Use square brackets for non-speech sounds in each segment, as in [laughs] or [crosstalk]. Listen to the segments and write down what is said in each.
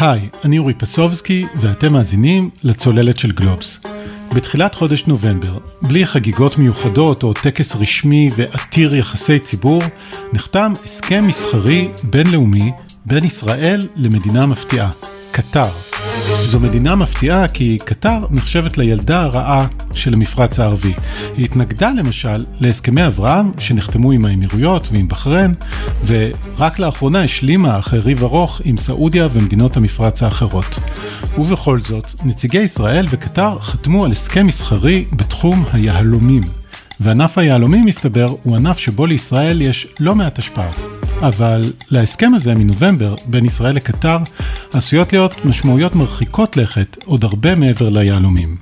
היי, אני אורי פסובסקי ואתם מאזינים לצוללת של גלובס. בתחילת חודש נובמבר, בלי חגיגות מיוחדות או טקס רשמי ועתיר יחסי ציבור, נחתם הסכם מסחרי בינלאומי בין ישראל למדינה מפתיעה, קטר. זו מדינה מפתיעה כי קטר נחשבת לילדה הרעה של המפרץ הערבי. היא התנגדה למשל להסכמי אברהם שנחתמו עם האמירויות ועם בחריין, ורק לאחרונה השלימה אחרי ריב ארוך עם סעודיה ומדינות המפרץ האחרות. ובכל זאת, נציגי ישראל וקטר חתמו על הסכם מסחרי בתחום היהלומים. וענף היהלומים, מסתבר, הוא ענף שבו לישראל יש לא מעט השפעה. אבל להסכם הזה מנובמבר בין ישראל לקטר עשויות להיות משמעויות מרחיקות לכת עוד הרבה מעבר ליהלומים.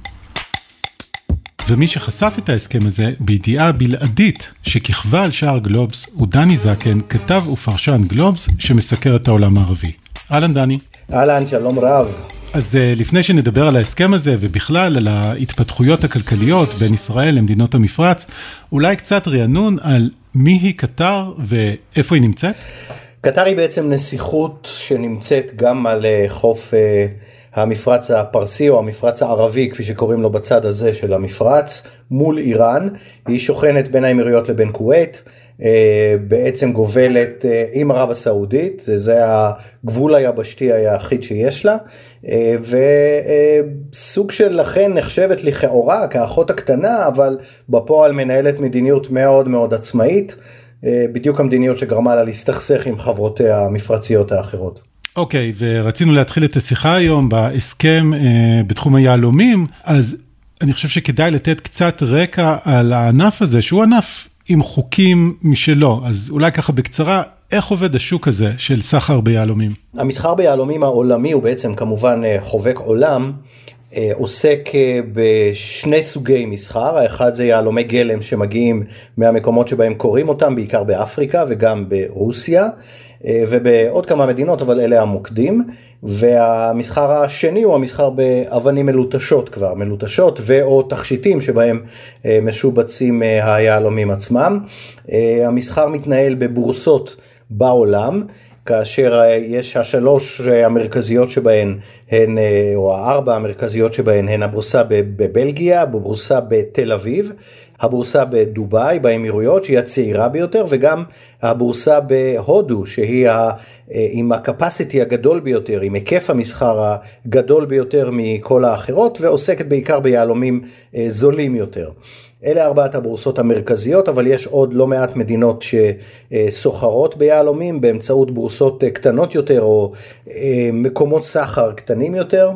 ומי שחשף את ההסכם הזה בידיעה בלעדית שכיכבה על שער גלובס הוא דני זקן, כתב ופרשן גלובס שמסקר את העולם הערבי. אהלן דני. אהלן, שלום רב. אז uh, לפני שנדבר על ההסכם הזה ובכלל על ההתפתחויות הכלכליות בין ישראל למדינות המפרץ, אולי קצת רענון על מי היא קטר ואיפה היא נמצאת? קטר היא בעצם נסיכות שנמצאת גם על uh, חוף uh, המפרץ הפרסי או המפרץ הערבי כפי שקוראים לו בצד הזה של המפרץ מול איראן. היא שוכנת בין האמירויות לבין כווית. אה, בעצם גובלת אה, עם ערב הסעודית, זה הגבול היבשתי היחיד שיש לה, אה, וסוג של לכן נחשבת לכאורה כאחות הקטנה, אבל בפועל מנהלת מדיניות מאוד מאוד עצמאית, בדיוק המדיניות שגרמה לה להסתכסך עם חברותיה המפרציות האחרות. אוקיי, okay, ורצינו להתחיל את השיחה היום בהסכם בתחום היהלומים, אז אני חושב שכדאי לתת קצת רקע על הענף הזה, שהוא ענף עם חוקים משלו, אז אולי ככה בקצרה, איך עובד השוק הזה של סחר ביהלומים? המסחר ביהלומים העולמי הוא בעצם כמובן אה, חובק עולם. אה, עוסק אה, בשני סוגי מסחר, האחד זה יהלומי גלם שמגיעים מהמקומות שבהם קוראים אותם, בעיקר באפריקה וגם ברוסיה ובעוד כמה מדינות, אבל אלה המוקדים. והמסחר השני הוא המסחר באבנים מלוטשות כבר, מלוטשות ואו תכשיטים שבהם אה, משובצים אה, היהלומים עצמם. אה, המסחר מתנהל בבורסות בעולם. כאשר יש השלוש המרכזיות שבהן הן, או הארבע המרכזיות שבהן הן הבורסה בבלגיה, הבורסה בתל אביב, הבורסה בדובאי באמירויות שהיא הצעירה ביותר וגם הבורסה בהודו שהיא ה, אה, עם הקפסיטי הגדול ביותר, עם היקף המסחר הגדול ביותר מכל האחרות ועוסקת בעיקר ביהלומים אה, זולים יותר. אלה ארבעת הבורסות המרכזיות, אבל יש עוד לא מעט מדינות שסוחרות ביהלומים באמצעות בורסות קטנות יותר או אה, מקומות סחר קטנים יותר.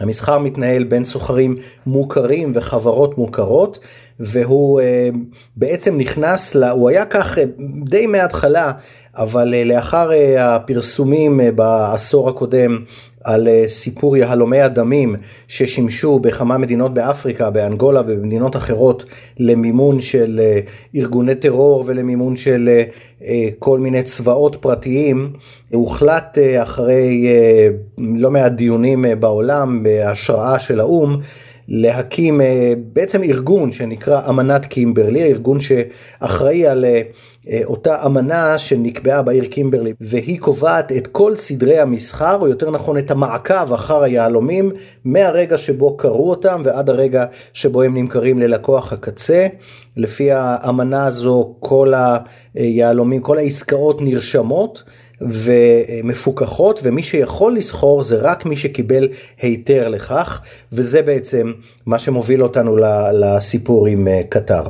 המסחר מתנהל בין סוחרים מוכרים וחברות מוכרות, והוא אה, בעצם נכנס, לה, הוא היה כך אה, די מההתחלה, אבל אה, לאחר הפרסומים בעשור הקודם על סיפור יהלומי הדמים ששימשו בכמה מדינות באפריקה, באנגולה ובמדינות אחרות למימון של ארגוני טרור ולמימון של כל מיני צבאות פרטיים, הוחלט אחרי לא מעט דיונים בעולם בהשראה של האו"ם להקים אה, בעצם ארגון שנקרא אמנת קימברלי, ארגון שאחראי על אה, אותה אמנה שנקבעה בעיר קימברלי והיא קובעת את כל סדרי המסחר או יותר נכון את המעקב אחר היהלומים מהרגע שבו קרו אותם ועד הרגע שבו הם נמכרים ללקוח הקצה. לפי האמנה הזו כל היהלומים, כל העסקאות נרשמות ומפוקחות ומי שיכול לסחור זה רק מי שקיבל היתר לכך וזה בעצם מה שמוביל אותנו לסיפור עם אה, קטר.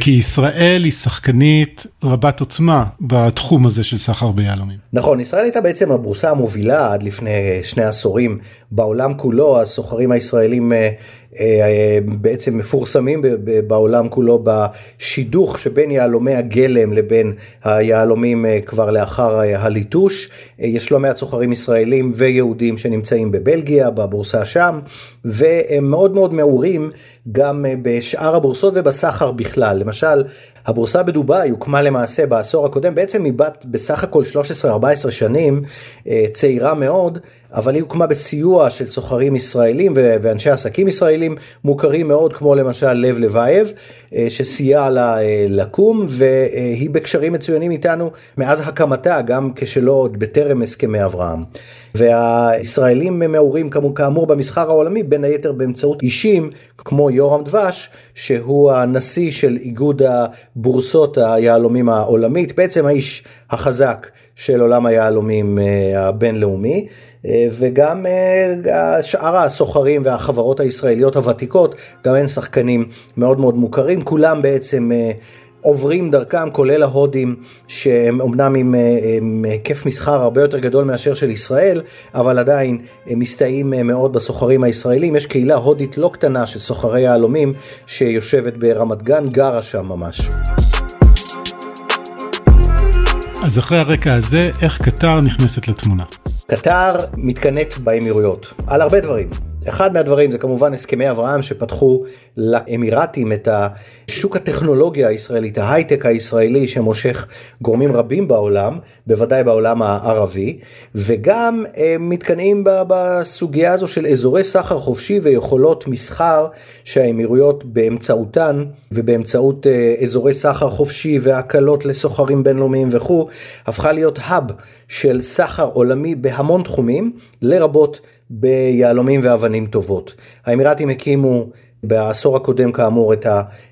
כי ישראל היא שחקנית רבת עוצמה בתחום הזה של סחר ביהלומים. נכון, ישראל הייתה בעצם הבורסה המובילה עד לפני שני עשורים בעולם כולו, הסוחרים הישראלים אה, בעצם מפורסמים בעולם כולו בשידוך שבין יהלומי הגלם לבין היהלומים אה, כבר לאחר הליטוש. יש לא מעט סוחרים ישראלים ויהודים שנמצאים בבלגיה, בבורסה שם, והם מאוד מאוד מעורים גם בשאר הבורסות ובסחר בכלל. למשל, הבורסה בדובאי הוקמה למעשה בעשור הקודם, בעצם היא בת בסך הכל 13-14 שנים, צעירה מאוד, אבל היא הוקמה בסיוע של סוחרים ישראלים ואנשי עסקים ישראלים מוכרים מאוד, כמו למשל לב לבייב, שסייע לה לקום, והיא בקשרים מצוינים איתנו מאז הקמתה, גם כשלא עוד בטרם הסכמי אברהם. והישראלים מעורים כאמור במסחר העולמי בין היתר באמצעות אישים כמו יורם דבש שהוא הנשיא של איגוד הבורסות היהלומים העולמית בעצם האיש החזק של עולם היהלומים אה, הבינלאומי אה, וגם אה, שאר הסוחרים והחברות הישראליות הוותיקות גם הן שחקנים מאוד מאוד מוכרים כולם בעצם עוברים דרכם, כולל ההודים, שהם אמנם עם, אה, עם היקף מסחר הרבה יותר גדול מאשר של ישראל, אבל עדיין מסתייעים אה, מאוד בסוחרים הישראלים. יש קהילה הודית לא קטנה של סוחרי יהלומים, שיושבת ברמת גן, גרה שם ממש. אז אחרי הרקע הזה, איך קטר נכנסת לתמונה? קטר מתקנאת באמירויות, על הרבה דברים. אחד מהדברים זה כמובן הסכמי אברהם שפתחו לאמירתים את השוק הטכנולוגיה הישראלית, ההייטק הישראלי שמושך גורמים רבים בעולם, בוודאי בעולם הערבי, וגם הם מתקנאים בסוגיה הזו של אזורי סחר חופשי ויכולות מסחר שהאמירויות באמצעותן ובאמצעות אה, אזורי סחר חופשי והקלות לסוחרים בינלאומיים וכו', הפכה להיות האב של סחר עולמי בהמון תחומים, לרבות ביהלומים ואבנים טובות. האמירתים הקימו בעשור הקודם כאמור את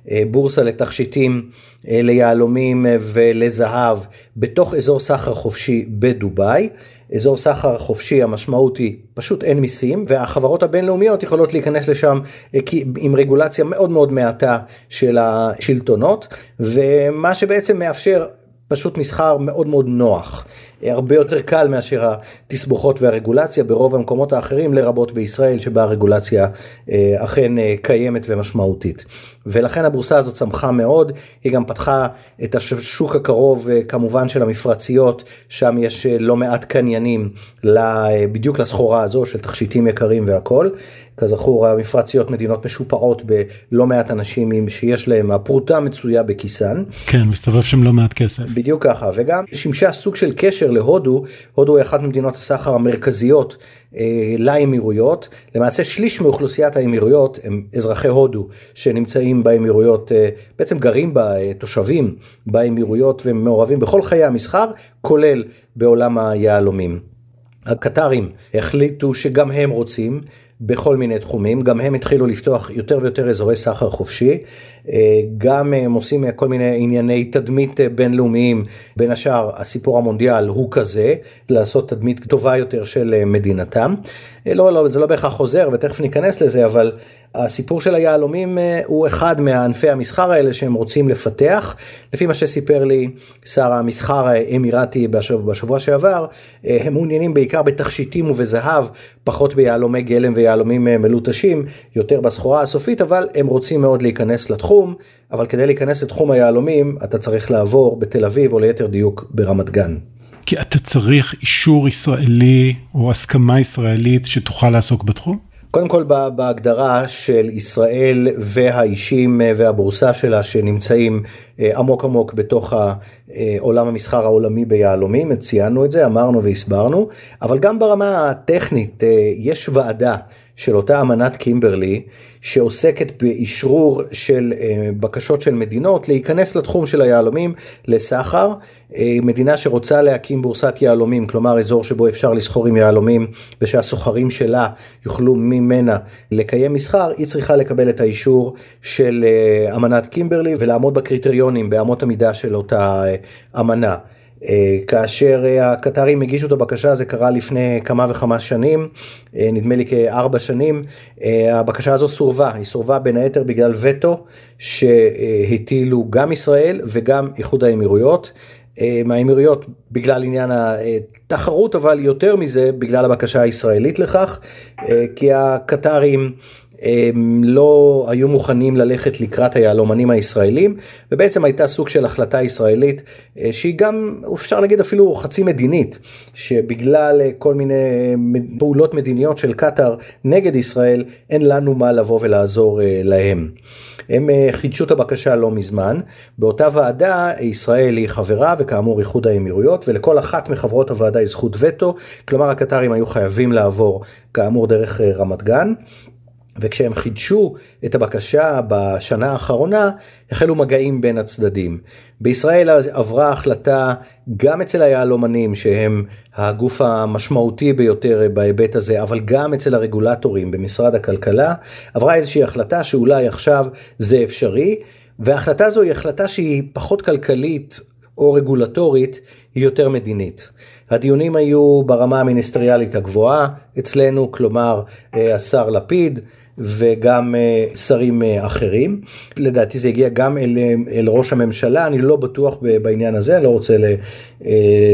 הבורסה לתכשיטים אה, ליהלומים ולזהב בתוך אזור סחר חופשי בדובאי. אזור סחר חופשי המשמעות היא פשוט אין מיסים והחברות הבינלאומיות יכולות להיכנס לשם אה, עם רגולציה מאוד מאוד מעטה של השלטונות ומה שבעצם מאפשר פשוט מסחר מאוד מאוד נוח. הרבה יותר קל מאשר התסבוכות והרגולציה ברוב המקומות האחרים, לרבות בישראל, שבה הרגולציה אה, אכן אה, קיימת ומשמעותית. ולכן הבורסה הזאת צמחה מאוד, היא גם פתחה את השוק הקרוב אה, כמובן של המפרציות, שם יש לא מעט קניינים בדיוק לסחורה הזו של תכשיטים יקרים והכל. כזכור המפרציות מדינות משופעות בלא מעט אנשים שיש להם הפרוטה מצויה בכיסן. כן, מסתובב שם לא מעט כסף. בדיוק ככה, וגם שימשה סוג של קשר להודו, הודו היא אחת ממדינות הסחר המרכזיות אה, לאמירויות, למעשה שליש מאוכלוסיית האמירויות הם אזרחי הודו שנמצאים באמירויות, אה, בעצם גרים בה אה, תושבים באמירויות ומעורבים בכל חיי המסחר, כולל בעולם היהלומים. הקטרים החליטו שגם הם רוצים בכל מיני תחומים, גם הם התחילו לפתוח יותר ויותר אזורי סחר חופשי, גם הם עושים כל מיני ענייני תדמית אה, בינלאומיים, בין השאר הסיפור המונדיאל הוא כזה, לעשות תדמית טובה יותר של אה, מדינתם. לא, לא, זה לא בהכרח חוזר ותכף ניכנס לזה, אבל הסיפור של היהלומים הוא אחד מענפי המסחר האלה שהם רוצים לפתח. לפי מה שסיפר לי שר המסחר האמירתי בשבוע, בשבוע שעבר, הם מעוניינים בעיקר בתכשיטים ובזהב, פחות ביהלומי גלם ויהלומים מלוטשים, יותר בסחורה הסופית, אבל הם רוצים מאוד להיכנס לתחום. התחום, אבל כדי להיכנס לתחום היהלומים אתה צריך לעבור בתל אביב או ליתר דיוק ברמת גן. כי אתה צריך אישור ישראלי או הסכמה ישראלית שתוכל לעסוק בתחום? קודם כל בהגדרה של ישראל והאישים והבורסה שלה שנמצאים אה, עמוק עמוק בתוך עולם המסחר העולמי ביהלומים, ציינו את זה, אמרנו והסברנו, אבל גם ברמה הטכנית אה, יש ועדה של אותה אמנת קימברלי שעוסקת באשרור של אה, בקשות של מדינות להיכנס לתחום של היהלומים לסחר. אה, מדינה שרוצה להקים בורסת יהלומים, כלומר אזור שבו אפשר לסחור עם יהלומים ושהסוחרים שלה יוכלו ממנה לקיים מסחר, היא צריכה לקבל את האישור של אה, אמנת קימברלי ולעמוד בקריטריונים, באמות המידה של אותה אמנה. אה, כאשר אה, הקטרים הגישו את הבקשה זה קרה לפני כמה וכמה שנים, אה, נדמה לי כארבע שנים, הבקשה הזו סורבה, היא סורבה בין היתר בגלל וטו שהטילו גם ישראל וגם איחוד האמירויות. מהאמירויות בגלל עניין התחרות אבל יותר מזה בגלל הבקשה הישראלית לכך כי הקטרים הם לא היו מוכנים ללכת לקראת היהלומנים הישראלים, ובעצם הייתה סוג של החלטה ישראלית אה, שהיא גם, אפשר להגיד אפילו חצי מדינית, שבגלל אה, כל מיני פעולות מדיניות של קטאר נגד ישראל, אין לנו מה לבוא ולעזור להם. הם אה, חידשו את הבקשה לא מזמן. באותה ועדה ישראל היא חברה וכאמור איחוד האמירויות ולכל אחת מחברות הוועדה יש זכות וטו, כלומר הקטרים היו חייבים לעבור כאמור דרך אה, רמת גן. וכשהם חידשו את הבקשה בשנה האחרונה, החלו מגעים בין הצדדים. בישראל עברה החלטה גם אצל היהלומנים, שהם הגוף המשמעותי ביותר בהיבט הזה, אבל גם אצל הרגולטורים במשרד הכלכלה, עברה איזושהי החלטה שאולי עכשיו זה אפשרי, וההחלטה הזו היא החלטה שהיא פחות כלכלית או רגולטורית, היא יותר מדינית. הדיונים היו ברמה המיניסטריאלית הגבוהה אצלנו, כלומר אה, השר לפיד, וגם אה, שרים אה, אחרים. לדעתי זה הגיע גם אל, אה, אל ראש הממשלה, אני לא בטוח בעניין הזה, אני לא רוצה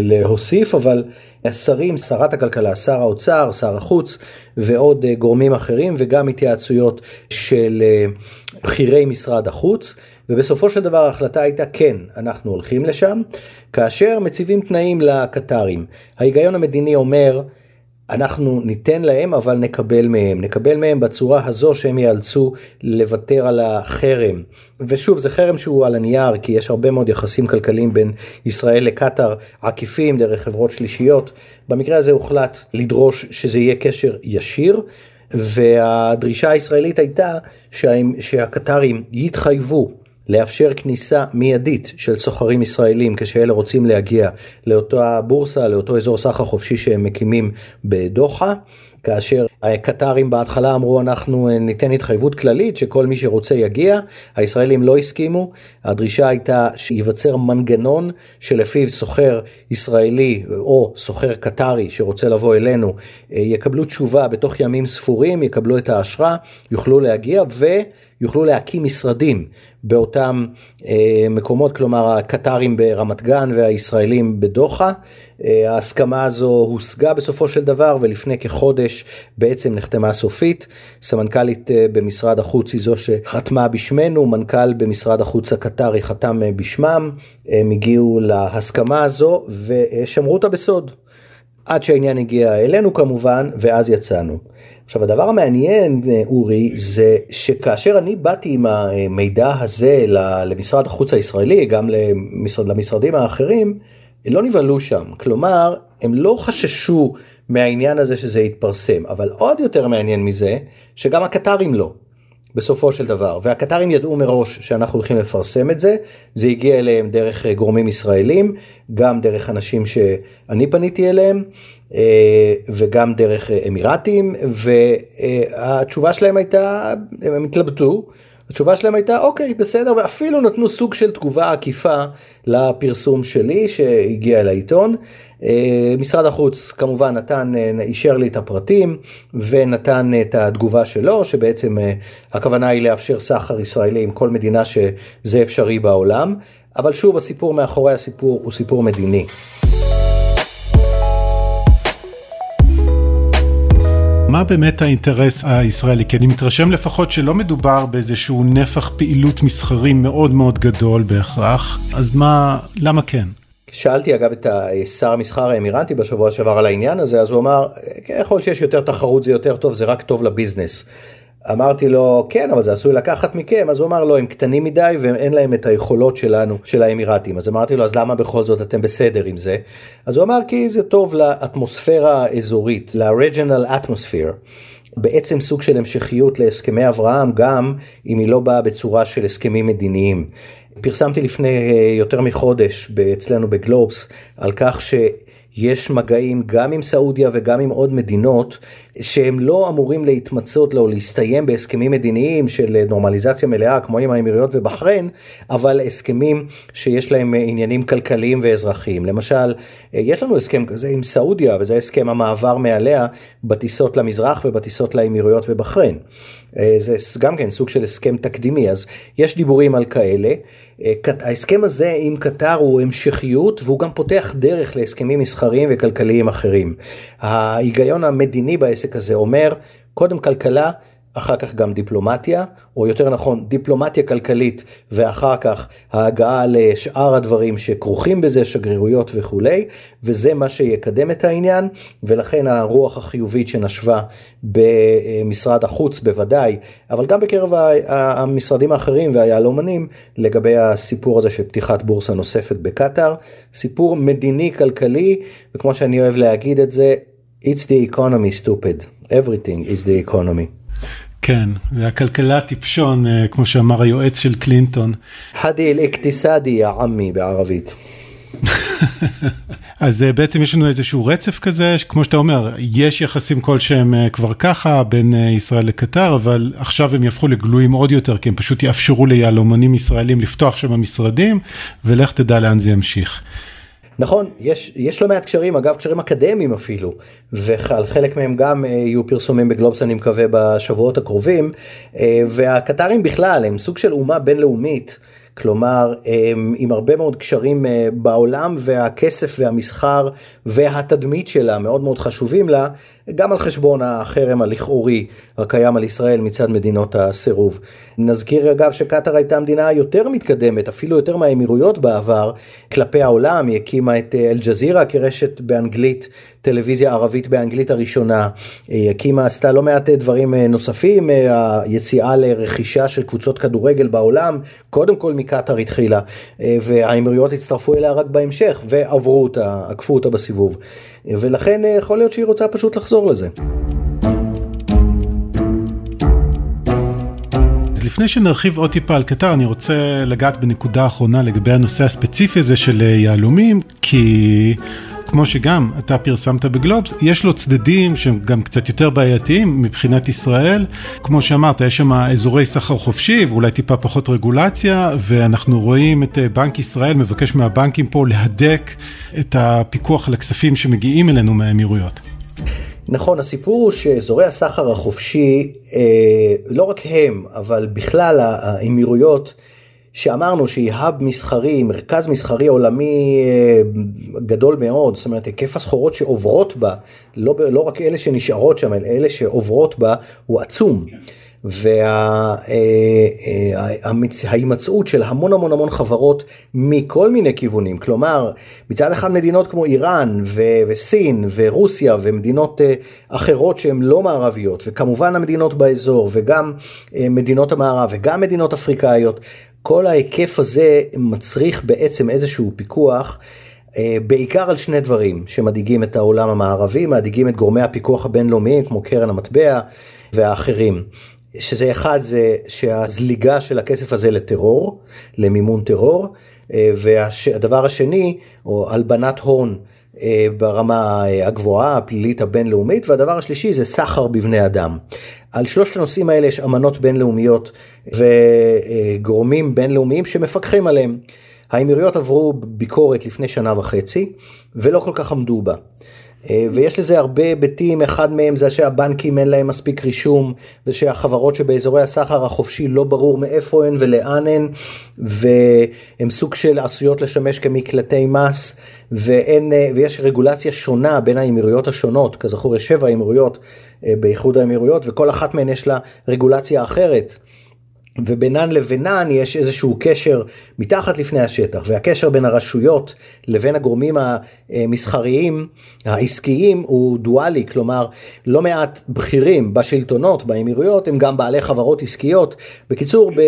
להוסיף, אבל השרים, שרת הכלכלה, שר האוצר, שר החוץ ועוד גורמים אחרים וגם התייעצויות של בכירי משרד החוץ. ובסופו של דבר ההחלטה הייתה כן, אנחנו הולכים לשם, כאשר מציבים תנאים לקטרים. ההיגיון המדיני אומר, אנחנו ניתן להם אבל נקבל מהם, נקבל מהם בצורה הזו שהם ייאלצו לוותר על החרם. ושוב זה חרם שהוא על הנייר כי יש הרבה מאוד יחסים כלכליים בין ישראל לקטאר עקיפים דרך חברות שלישיות. במקרה הזה הוחלט לדרוש שזה יהיה קשר ישיר. והדרישה הישראלית הייתה שהקטרים יתחייבו לאפשר כניסה מיידית של סוחרים ישראלים כשאלה רוצים להגיע לאותה בורסה, לאותו אזור סחר חופשי שהם מקימים בדוחה. כאשר הקטרים בהתחלה אמרו אנחנו ניתן התחייבות כללית שכל מי שרוצה יגיע, הישראלים לא הסכימו, הדרישה הייתה שייווצר מנגנון שלפיו סוחר ישראלי או סוחר קטרי שרוצה לבוא אלינו יקבלו תשובה בתוך ימים ספורים, יקבלו את האשרה, יוכלו להגיע ו... יוכלו להקים משרדים באותם אה, מקומות, כלומר הקטרים ברמת גן והישראלים בדוחה. אה, ההסכמה הזו הושגה בסופו של דבר ולפני כחודש בעצם נחתמה סופית. סמנכ"לית אה, במשרד החוץ היא זו שחתמה בשמנו, מנכ"ל במשרד החוץ הקטרי חתם אה, בשמם, הם הגיעו להסכמה הזו ושמרו אותה בסוד. עד שהעניין הגיע אלינו כמובן ואז יצאנו. עכשיו הדבר המעניין אורי זה שכאשר אני באתי עם המידע הזה למשרד החוץ הישראלי גם למשרד, למשרדים האחרים לא נבהלו שם. כלומר הם לא חששו מהעניין הזה שזה יתפרסם. אבל עוד יותר מעניין מזה שגם הקטרים לא. בסופו של דבר. והקטרים ידעו מראש שאנחנו הולכים לפרסם את זה. זה הגיע אליהם דרך גורמים ישראלים גם דרך אנשים שאני פניתי אליהם. אה, וגם דרך אמירתים והתשובה שלהם הייתה הם התלבטו. התשובה שלהם הייתה אוקיי בסדר ואפילו נתנו סוג של תגובה עקיפה לפרסום שלי שהגיע אל העיתון. אה, משרד החוץ כמובן נתן, אה, אישר לי את הפרטים ונתן את התגובה שלו שבעצם הכוונה היא לאפשר סחר ישראלי עם כל מדינה שזה אפשרי בעולם. אבל שוב הסיפור מאחורי הסיפור הוא סיפור מדיני. מה באמת האינטרס הישראלי? כי אני מתרשם לפחות שלא מדובר באיזשהו נפח פעילות מסחרי מאוד מאוד גדול בהכרח, אז מה, למה כן? שאלתי אגב את שר המסחר האמירנטי בשבוע שעבר על העניין הזה, אז הוא אמר, ככל שיש יותר תחרות זה יותר טוב, זה רק טוב לביזנס. אמרתי לו כן אבל זה עשוי לקחת מכם אז הוא אמר לא הם קטנים מדי ואין להם את היכולות שלנו של האמירתים אז אמרתי לו אז למה בכל זאת אתם בסדר עם זה אז הוא אמר כי זה טוב לאטמוספירה האזורית ל-regional atmosphere. בעצם סוג של המשכיות להסכמי אברהם גם אם היא לא באה בצורה של הסכמים מדיניים. פרסמתי לפני אה, יותר מחודש אצלנו בגלובס על כך ש... יש מגעים גם עם סעודיה וגם עם עוד מדינות שהם לא אמורים להתמצות או להסתיים בהסכמים מדיניים של נורמליזציה מלאה כמו עם האמירויות ובחריין, אבל הסכמים שיש להם עניינים כלכליים ואזרחיים. למשל, יש לנו הסכם כזה עם סעודיה וזה הסכם המעבר מעליה בטיסות למזרח ובטיסות לאמירויות ובחריין. זה גם כן סוג של הסכם תקדימי, אז יש דיבורים על כאלה. ההסכם הזה עם קטר הוא המשכיות והוא גם פותח דרך להסכמים מסחריים וכלכליים אחרים. ההיגיון המדיני בעסק הזה אומר, קודם כלכלה, אחר כך גם דיפלומטיה, או יותר נכון דיפלומטיה כלכלית, ואחר כך ההגעה לשאר הדברים שכרוכים בזה, שגרירויות וכולי, וזה מה שיקדם את העניין, ולכן הרוח החיובית שנשבה במשרד החוץ בוודאי, אבל גם בקרב המשרדים האחרים והיהלומנים, לגבי הסיפור הזה של פתיחת בורסה נוספת בקטאר, סיפור מדיני כלכלי, וכמו שאני אוהב להגיד את זה, It's the economy stupid, everything is the economy. כן, זה הכלכלה טיפשון, אה, כמו שאמר היועץ של קלינטון. חדי אל-אקתסאדי יא עמי בערבית. [laughs] אז אה, בעצם יש לנו איזשהו רצף כזה, כמו שאתה אומר, יש יחסים כלשהם אה, כבר ככה בין ישראל לקטר, אבל עכשיו הם יהפכו לגלויים עוד יותר, כי הם פשוט יאפשרו ליהלומנים ישראלים לפתוח שם משרדים, ולך תדע לאן זה ימשיך. נכון, יש, יש לא מעט קשרים, אגב קשרים אקדמיים אפילו, ועל חלק מהם גם אה, יהיו פרסומים בגלובס אני מקווה בשבועות הקרובים, אה, והקטרים בכלל הם סוג של אומה בינלאומית. כלומר עם הרבה מאוד קשרים אה, בעולם והכסף והמסחר והתדמית שלה מאוד מאוד חשובים לה, גם על חשבון החרם הלכאורי הקיים על ישראל מצד מדינות הסירוב. נזכיר אגב שקטאר הייתה המדינה היותר מתקדמת, אפילו יותר מהאמירויות בעבר, כלפי העולם, היא הקימה את אה, אל-ג'זירה כרשת באנגלית, טלוויזיה ערבית באנגלית הראשונה, היא הקימה, עשתה לא מעט דברים אה, נוספים, היציאה לרכישה של קבוצות כדורגל בעולם, קודם כל מקטאר התחילה, אה, והאמירויות הצטרפו אליה רק בהמשך, ועברו אותה, עקפו אותה בסיבוב. ולכן אה, יכול להיות שהיא רוצה פשוט לחזור לזה. לפני שנרחיב עוד טיפה על קטר, אני רוצה לגעת בנקודה האחרונה לגבי הנושא הספציפי הזה של אה, יהלומים, כי כמו שגם אתה פרסמת בגלובס, יש לו צדדים שהם גם קצת יותר בעייתיים מבחינת ישראל. כמו שאמרת, יש שם אזורי סחר חופשי ואולי טיפה פחות רגולציה, ואנחנו רואים את אה, בנק ישראל מבקש מהבנקים פה להדק את הפיקוח על הכספים שמגיעים אלינו מהאמירויות. נכון, הסיפור הוא שאזורי הסחר החופשי, אה, לא רק הם, אבל בכלל האמירויות, שאמרנו שהיא האב מסחרי, מרכז מסחרי עולמי אה, גדול מאוד, זאת אומרת היקף הסחורות שעוברות בה, לא, לא רק אלה שנשארות שם, אלא אלה שעוברות בה, הוא עצום. וההימצאות אה, אה, של המון המון המון חברות מכל מיני כיוונים, כלומר מצד אחד מדינות כמו איראן ו- וסין ורוסיה ומדינות אחרות שהן לא מערביות וכמובן המדינות באזור וגם מדינות המערב וגם מדינות אפריקאיות כל ההיקף הזה מצריך בעצם איזשהו פיקוח. אה, בעיקר על שני דברים שמדאיגים את העולם המערבי, מדאיגים את גורמי הפיקוח הבינלאומיים כמו קרן המטבע והאחרים. שזה אחד זה שהזליגה של הכסף הזה לטרור, למימון טרור, אה, והדבר השני, או הלבנת הון אה, ברמה הגבוהה, הפלילית הבינלאומית, והדבר השלישי זה סחר בבני אדם. על שלושת הנושאים האלה יש אמנות בינלאומיות וגורמים בינלאומיים שמפקחים עליהם. האמירויות עברו ביקורת לפני שנה וחצי ולא כל כך עמדו בה. אה, ויש לזה הרבה היבטים, אחד מהם זה שהבנקים אין להם מספיק רישום, ושהחברות שבאזורי הסחר החופשי לא ברור מאיפה הן ולאן הן, והן סוג של עשויות לשמש כמקלטי מס, ואין, אה, ויש רגולציה שונה בין האמירויות השונות, כזכור יש שבע אמירויות אה, באיחוד האמירויות, וכל אחת מהן יש לה רגולציה אחרת. ובינן לבינן יש איזשהו קשר מתחת לפני השטח, והקשר בין הרשויות לבין הגורמים המסחריים, העסקיים, הוא דואלי, כלומר לא מעט בכירים בשלטונות, באמירויות, הם גם בעלי חברות עסקיות. בקיצור, ב...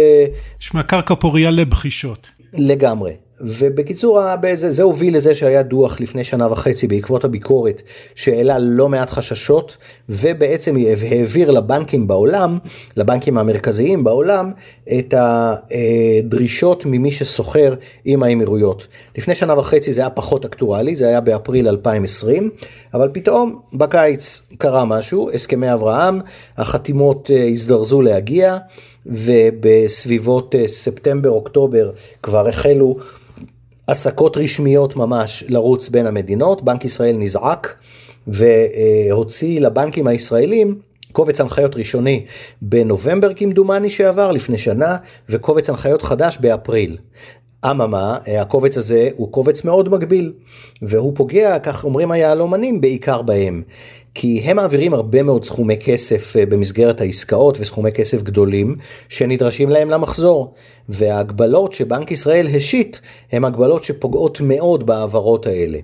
נשמע קרקע פוריה לבחישות. לגמרי. ובקיצור זה, זה הוביל לזה שהיה דוח לפני שנה וחצי בעקבות הביקורת שהעלה לא מעט חששות ובעצם העביר לבנקים בעולם, לבנקים המרכזיים בעולם, את הדרישות ממי שסוחר עם האמירויות. לפני שנה וחצי זה היה פחות אקטואלי, זה היה באפריל 2020, אבל פתאום בקיץ קרה משהו, הסכמי אברהם, החתימות אה, הזדרזו להגיע. ובסביבות אה, ספטמבר-אוקטובר כבר החלו עסקות רשמיות ממש לרוץ בין המדינות, בנק ישראל נזעק והוציא לבנקים הישראלים קובץ הנחיות ראשוני בנובמבר כמדומני שעבר לפני שנה וקובץ הנחיות חדש באפריל. אממה, הקובץ הזה הוא קובץ מאוד מגביל והוא פוגע, כך אומרים היהלומנים, בעיקר בהם. כי הם מעבירים הרבה מאוד סכומי כסף אה, במסגרת העסקאות וסכומי כסף גדולים שנדרשים להם למחזור. וההגבלות שבנק ישראל השית הן הגבלות שפוגעות מאוד בהעברות האלה.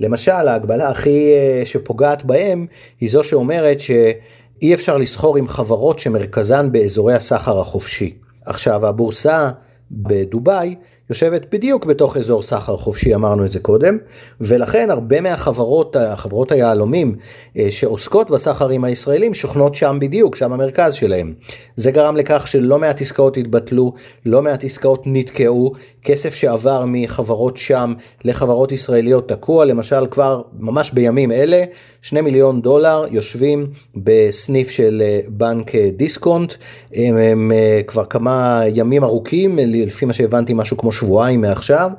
למשל ההגבלה הכי אה, שפוגעת בהם היא זו שאומרת שאי אפשר לסחור עם חברות שמרכזן באזורי הסחר החופשי. עכשיו הבורסה בדובאי יושבת בדיוק בתוך אזור סחר חופשי, אמרנו את זה קודם, ולכן הרבה מהחברות, החברות היהלומים אה, שעוסקות בסחרים הישראלים שוכנות שם בדיוק, שם המרכז שלהם. זה גרם לכך שלא מעט עסקאות התבטלו, לא מעט עסקאות נתקעו, כסף שעבר מחברות שם לחברות ישראליות תקוע, למשל כבר ממש בימים אלה, שני מיליון דולר יושבים בסניף של אה, בנק אה, דיסקונט, הם, הם כבר כמה ימים ארוכים, לפי מה שהבנתי משהו כמו שבועיים מעכשיו,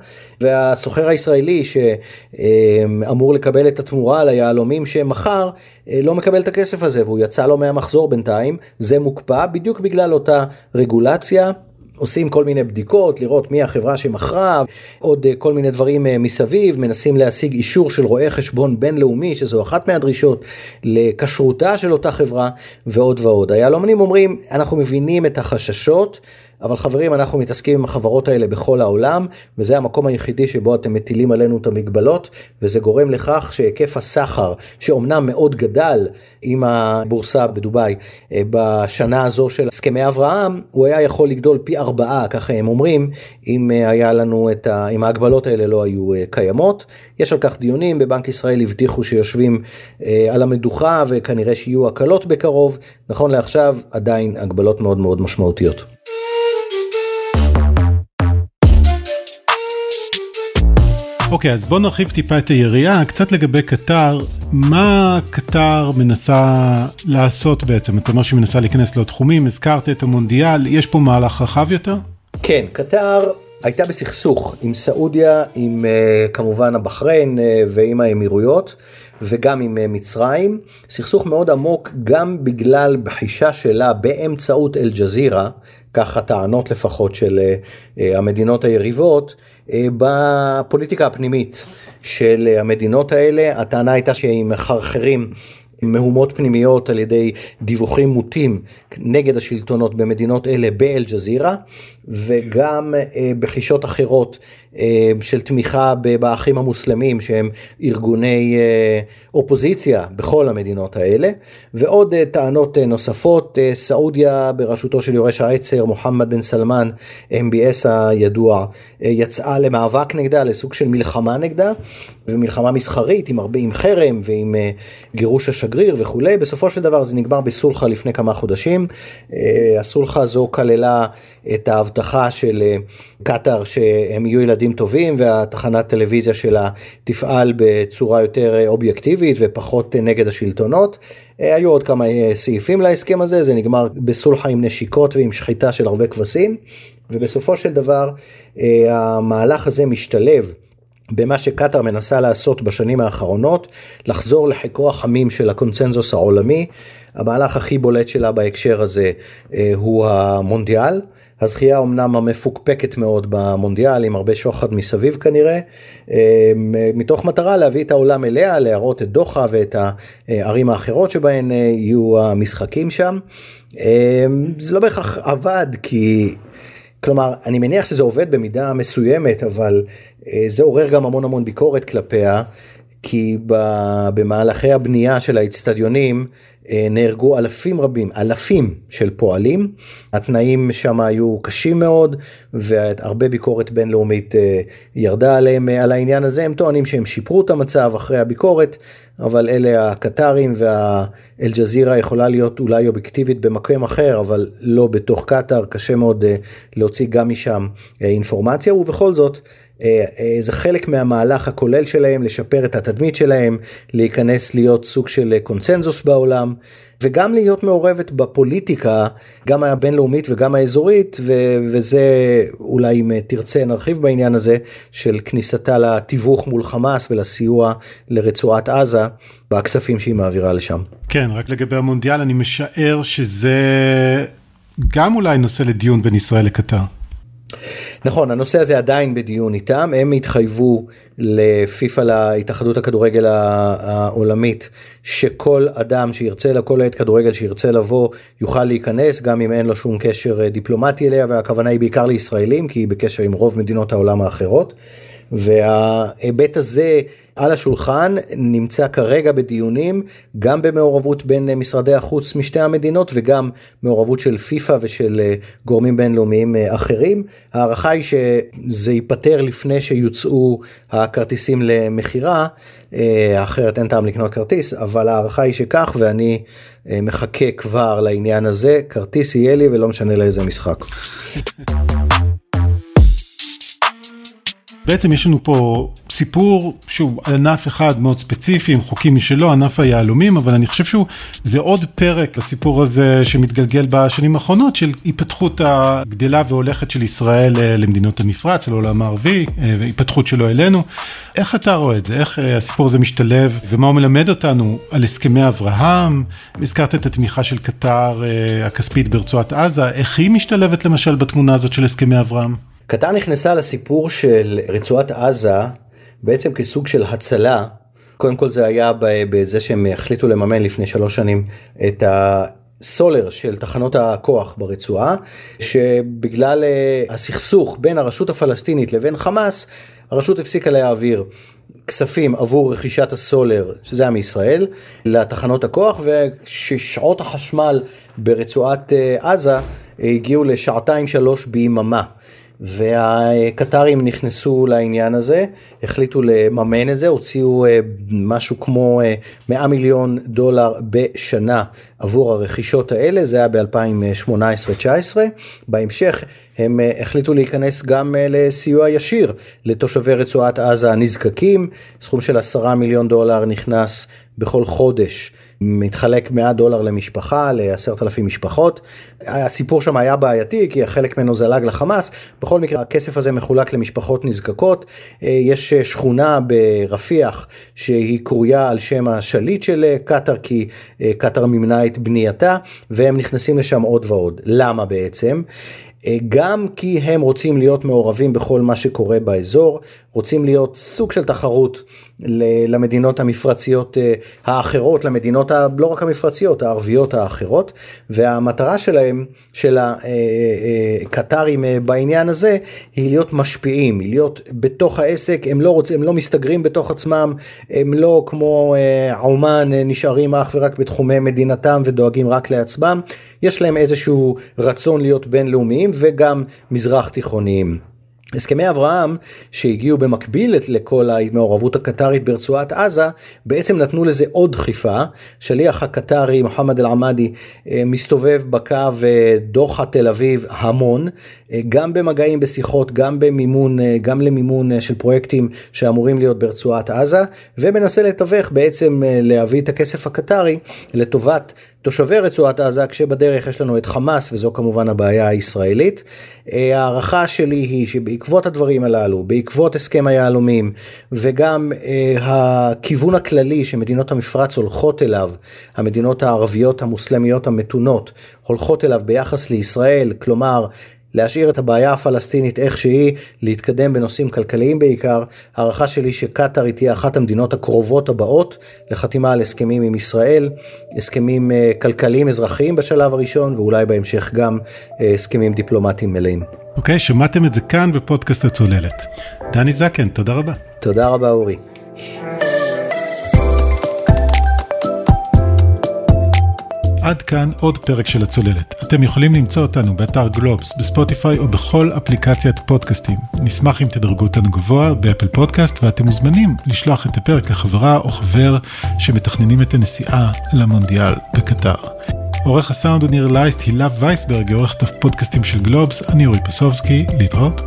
והסוחר הישראלי שאמור לקבל את התמורה על היהלומים שמכר, לא מקבל את הכסף הזה והוא יצא לו מהמחזור בינתיים, זה מוקפא בדיוק בגלל אותה רגולציה. עושים כל מיני בדיקות, לראות מי החברה שמכרה, עוד כל מיני דברים מסביב, מנסים להשיג אישור של רואה חשבון בינלאומי, שזו אחת מהדרישות לכשרותה של אותה חברה, ועוד ועוד. היהלומנים אומרים, אנחנו מבינים את החששות, אבל חברים, אנחנו מתעסקים עם החברות האלה בכל העולם, וזה המקום היחידי שבו אתם מטילים עלינו את המגבלות, וזה גורם לכך שהיקף הסחר, שאומנם מאוד גדל עם הבורסה בדובאי אה, בשנה הזו של הסכמי אברהם, הוא היה יכול לגדול פי ארבעה, ככה הם אומרים, אם אה, היה לנו את ה... אם ההגבלות האלה לא היו אה, קיימות. יש על כך דיונים, בבנק ישראל הבטיחו שיושבים על המדוכה וכנראה שיהיו הקלות בקרוב, נכון לעכשיו עדיין הגבלות מאוד מאוד משמעותיות. אוקיי, אז בוא נרחיב טיפה את היריעה, קצת לגבי קטר, מה קטר מנסה לעשות בעצם? אתה אומר שהיא מנסה להיכנס לעוד תחומים, הזכרת את המונדיאל, יש פה מהלך רחב יותר? כן, קטר הייתה בסכסוך עם סעודיה, עם uh, כמובן הבחריין uh, ועם האמירויות. וגם עם uh, מצרים, סכסוך מאוד עמוק גם בגלל בחישה שלה באמצעות אל-ג'זירה, כך הטענות לפחות של uh, המדינות היריבות, אה, בפוליטיקה הפנימית של המדינות האלה. הטענה הייתה שהם מחרחרים מהומות פנימיות על ידי דיווחים מוטים נגד השלטונות במדינות אלה באל-ג'זירה וגם אה, בחישות אחרות אה, של תמיכה באחים המוסלמים שהם ארגוני אה, אופוזיציה בכל המדינות האלה ועוד טענות נוספות. סעודיה בראשותו של יורש העצר מוחמד בן סלמן MBS הידוע יצאה למאבק נגדה לסוג של מלחמה נגדה ומלחמה מסחרית עם הרבה עם חרם ועם גירוש השגריר וכולי. בסופו של דבר זה נגמר בסולחה לפני כמה חודשים. הסולחה הזו כללה את ההבטחה של אה, קטאר שהם יהיו ילדים טובים והתחנת טלוויזיה שלה תפעל בצורה יותר אה, אובייקטיבית ופחות אה, נגד השלטונות. היו עוד כמה סעיפים להסכם הזה, זה נגמר בסולחה עם נשיקות ועם שחיטה של הרבה כבשים ובסופו של דבר המהלך הזה משתלב. במה שקטאר מנסה לעשות בשנים האחרונות, לחזור לחיקו החמים של הקונצנזוס העולמי. המהלך הכי בולט שלה בהקשר הזה הוא המונדיאל. הזכייה אמנם המפוקפקת מאוד במונדיאל עם הרבה שוחד מסביב כנראה, אה, מתוך מטרה להביא את העולם אליה, להראות את דוחה ואת הערים האחרות שבהן אה, יהיו המשחקים שם. אה, זה לא בהכרח עבד כי, כלומר, אני מניח שזה עובד במידה מסוימת, אבל זה עורר גם המון המון ביקורת כלפיה. כי במהלכי הבנייה של האצטדיונים נהרגו אלפים רבים, אלפים של פועלים, התנאים שם היו קשים מאוד והרבה ביקורת בינלאומית אה, ירדה עליהם אה, על העניין הזה, הם טוענים שהם שיפרו את המצב אחרי הביקורת, אבל אלה הקטרים והאל-ג'זירה יכולה להיות אולי אובייקטיבית במקום אחר, אבל לא בתוך קטאר, קשה מאוד להוציא גם משם אינפורמציה. ובכל זאת. אה, אה, זה חלק מהמהלך הכולל שלהם לשפר את התדמית שלהם, להיכנס להיות סוג של קונצנזוס בעולם וגם להיות מעורבת בפוליטיקה, גם הבינלאומית וגם האזורית, ו- וזה אולי אם תרצה נרחיב בעניין הזה של כניסתה לתיווך מול חמאס ולסיוע לרצועת עזה בכספים שהיא מעבירה לשם. כן, רק לגבי המונדיאל אני משער שזה גם אולי נושא לדיון בין ישראל לקטר. נכון, הנושא הזה עדיין בדיון איתם, הם התחייבו לפיפ"א, להתאחדות הכדורגל העולמית, שכל אדם שירצה, לכל עת כדורגל שירצה לבוא, יוכל להיכנס, גם אם אין לו שום קשר דיפלומטי אליה, והכוונה היא בעיקר לישראלים, כי היא בקשר עם רוב מדינות העולם האחרות. וההיבט הזה על השולחן נמצא כרגע בדיונים גם במעורבות בין משרדי החוץ משתי המדינות וגם מעורבות של פיפ"א ושל אה, גורמים בינלאומיים אה, אחרים. ההערכה היא שזה ייפתר לפני שיוצאו הכרטיסים למכירה, אה, אחרת אין טעם לקנות כרטיס, אבל ההערכה היא שכך ואני מחכה כבר לעניין הזה, כרטיס יהיה לי ולא משנה לאיזה משחק. בעצם יש לנו פה סיפור שהוא ענף אחד מאוד ספציפי עם חוקים משלו, ענף היהלומים, אבל אני חושב שהוא, זה עוד פרק לסיפור הזה שמתגלגל בשנים האחרונות של התפתחות הגדלה והולכת של ישראל אה, למדינות המפרץ, לעולם הערבי, אה, והתפתחות שלו אלינו. איך אתה רואה את זה? איך אה, הסיפור הזה משתלב ומה הוא מלמד אותנו על הסכמי אברהם? הזכרת את התמיכה של קטר הכספית ברצועת עזה, איך היא משתלבת למשל בתמונה הזאת של הסכמי אברהם? קטר נכנסה לסיפור של רצועת עזה בעצם כסוג של הצלה. קודם כל זה היה בזה שהם החליטו לממן לפני שלוש שנים את הסולר של תחנות הכוח ברצועה, שבגלל אה, הסכסוך בין הרשות הפלסטינית לבין חמאס, הרשות הפסיקה להעביר כספים עבור רכישת הסולר, שזה היה מישראל, לתחנות הכוח, וששעות החשמל ברצועת אה, עזה הגיעו לשעתיים שלוש ביממה. והקטרים נכנסו לעניין הזה, החליטו לממן את זה, הוציאו אה, משהו כמו 100 אה, מיליון דולר בשנה עבור הרכישות האלה, זה היה ב-2018-2019. בהמשך הם אה, החליטו להיכנס גם לסיוע ישיר לתושבי רצועת עזה הנזקקים, סכום של 10 מיליון דולר נכנס בכל חודש. מתחלק 100 דולר למשפחה לעשרת אלפים משפחות. הסיפור שם היה בעייתי כי חלק ממנו זלג לחמאס, בכל מקרה הכסף הזה מחולק למשפחות נזקקות. אה, יש שכונה ברפיח שהיא קרויה על שם השליט של אה, קטאר כי אה, קטאר מימנה את בנייתה והם נכנסים לשם עוד ועוד. למה בעצם? גם כי הם רוצים להיות מעורבים בכל מה שקורה באזור, רוצים להיות סוג של תחרות למדינות המפרציות אה, האחרות, למדינות ה, לא רק המפרציות, הערביות האחרות, והמטרה שלהם, של הקטרים אה, אה, בעניין הזה, היא להיות משפיעים, היא להיות בתוך העסק, הם לא רוצים, הם לא מסתגרים בתוך עצמם, הם לא כמו עומאן נשארים אך ורק בתחומי מדינתם ודואגים רק לעצמם, יש להם איזשהו רצון להיות בינלאומיים וגם מזרח תיכוניים. הסכמי אברהם שהגיעו במקביל לכל המעורבות הקטרית ברצועת עזה בעצם נתנו לזה עוד דחיפה. שליח הקטרי מוחמד אל-עמאדי אה, מסתובב בקו אה, דוחה תל אביב המון, אה, גם במגעים בשיחות, גם במימון, גם למימון של פרויקטים שאמורים להיות ברצועת עזה, ומנסה לתווך בעצם להביא את הכסף הקטרי לטובת תושבי רצועת עזה, כשבדרך יש לנו את חמאס, וזו כמובן הבעיה הישראלית. אה, ההערכה שלי היא שבעקבות הדברים הללו, בעקבות הסכם היהלומים, וגם אה, הכיוון הכללי שמדינות המפרץ הולכות אליו, המדינות הערביות המוסלמיות המתונות, הולכות אליו ביחס לישראל, כלומר להשאיר את הבעיה הפלסטינית איך שהיא, להתקדם בנושאים כלכליים בעיקר. הערכה שלי שקטאר תהיה אחת המדינות הקרובות הבאות לחתימה על הסכמים עם ישראל, הסכמים אה, כלכליים אזרחיים בשלב הראשון ואולי בהמשך גם אה, הסכמים דיפלומטיים מלאים. אוקיי, okay, שמעתם את זה כאן בפודקאסט הצוללת. דני זקן, תודה רבה. תודה רבה אורי. עד כאן עוד פרק של הצוללת. אתם יכולים למצוא אותנו באתר גלובס, בספוטיפיי או בכל אפליקציית פודקאסטים. נשמח אם תדרגו אותנו גבוה באפל פודקאסט ואתם מוזמנים לשלוח את הפרק לחברה או חבר שמתכננים את הנסיעה למונדיאל בקטר. עורך הסאונד הוא ניר לייסט, הילה וייסברג, עורכת הפודקאסטים של גלובס, אני אורי פסובסקי, להתראות.